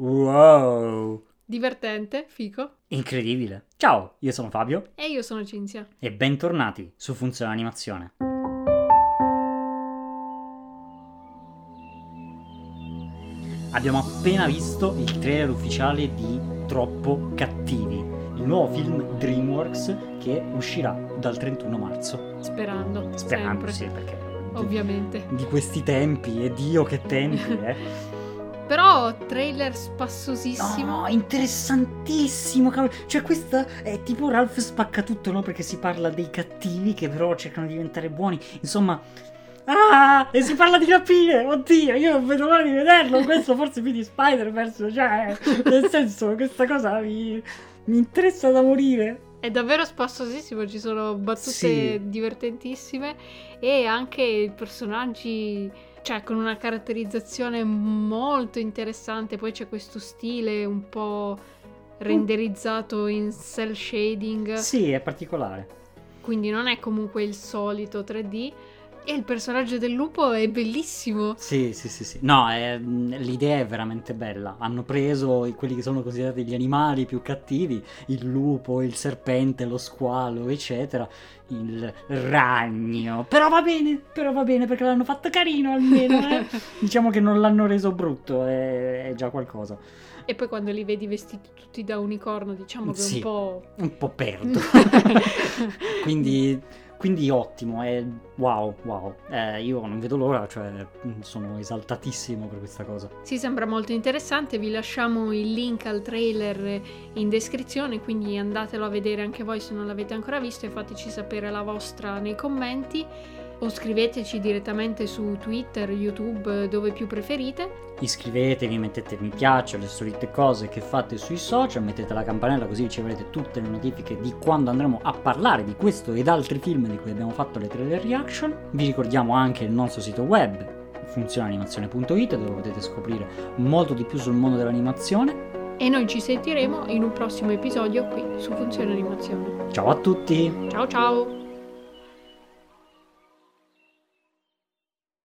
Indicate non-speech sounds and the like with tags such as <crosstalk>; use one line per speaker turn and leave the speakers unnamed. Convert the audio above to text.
Wow!
Divertente, fico.
Incredibile. Ciao, io sono Fabio
E io sono Cinzia.
e bentornati su Funzione Animazione. Abbiamo appena visto il trailer ufficiale di Troppo Cattivi, il nuovo film DreamWorks che uscirà dal 31 marzo.
Sperando.
Sperando,
sempre.
sì, perché
Ovviamente.
di questi tempi, e Dio che tempi, <laughs> eh.
Però trailer spassosissimo.
No, interessantissimo, cavolo. Cioè, questa è tipo Ralph spacca tutto, no? Perché si parla dei cattivi che però cercano di diventare buoni. Insomma. Ah! E si parla di rapine! Oddio, io non vedo l'ora di vederlo. Questo forse più di Spider-Verse. Cioè, nel senso, questa cosa mi, mi interessa da morire.
È davvero spassosissimo, ci sono battute
Sì.
divertentissime e anche i personaggi, cioè con una caratterizzazione molto interessante. Poi c'è questo stile un po' renderizzato in cell shading,
Sì, è particolare.
quindi non è comunque il solito 3D. E il personaggio del lupo è bellissimo.
Sì, sì, sì, sì. No, è- l'idea è veramente bella. Hanno preso quelli che sono considerati gli animali più cattivi, il lupo, il serpente, lo squalo, eccetera, il ragno. Però va bene, però va bene perché l'hanno fatto carino almeno, eh. <laughs> diciamo che non l'hanno reso brutto, è, è già qualcosa.
E poi quando li vedi vestiti tutti da unicorno, diciamo che è
Sì.
un po'...
Un po' perdo. <laughs> quindi, quindi ottimo, è wow, wow. Eh, io non vedo l'ora, cioè sono esaltatissimo per questa cosa.
Sì, sembra molto interessante, vi lasciamo il link al trailer in descrizione, quindi andatelo a vedere anche voi se non l'avete ancora visto e fateci sapere la vostra nei commenti o scriveteci direttamente su Twitter, YouTube, dove più preferite.
Iscrivetevi, mettete mi piace, le solite cose che fate sui social, mettete la campanella così riceverete tutte le notifiche di quando andremo a parlare di questo ed altri film di cui abbiamo fatto le trailer reaction. Vi ricordiamo anche il nostro sito web funzioneanimazione.it dove potete scoprire molto di più sul mondo dell'animazione.
E noi ci sentiremo in un prossimo episodio qui su Funzione Animazione.
Ciao a tutti!
Ciao ciao!